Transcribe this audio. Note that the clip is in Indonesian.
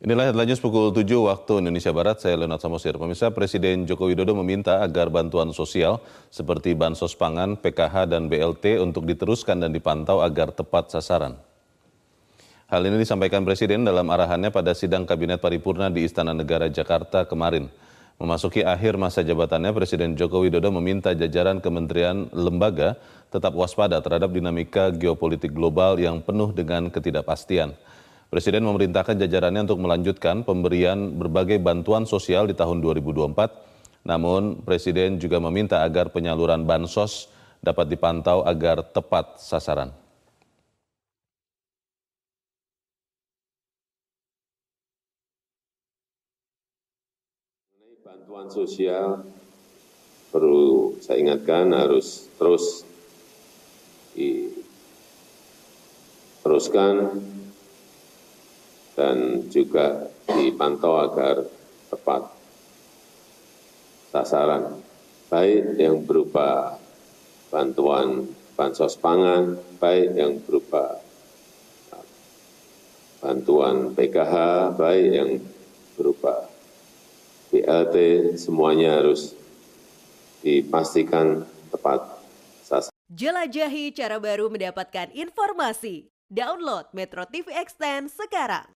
Inilah headline pukul 7 waktu Indonesia Barat, saya Leonard Samosir. Pemirsa Presiden Joko Widodo meminta agar bantuan sosial seperti bansos pangan, PKH, dan BLT untuk diteruskan dan dipantau agar tepat sasaran. Hal ini disampaikan Presiden dalam arahannya pada sidang Kabinet Paripurna di Istana Negara Jakarta kemarin. Memasuki akhir masa jabatannya, Presiden Joko Widodo meminta jajaran kementerian lembaga tetap waspada terhadap dinamika geopolitik global yang penuh dengan ketidakpastian. Presiden memerintahkan jajarannya untuk melanjutkan pemberian berbagai bantuan sosial di tahun 2024. Namun, Presiden juga meminta agar penyaluran bansos dapat dipantau agar tepat sasaran. Bantuan sosial perlu saya ingatkan harus terus diteruskan dan juga dipantau agar tepat sasaran, baik yang berupa bantuan bansos pangan, baik yang berupa bantuan PKH, baik yang berupa BLT, semuanya harus dipastikan tepat sasaran. Jelajahi cara baru mendapatkan informasi. Download Metro TV Extend sekarang.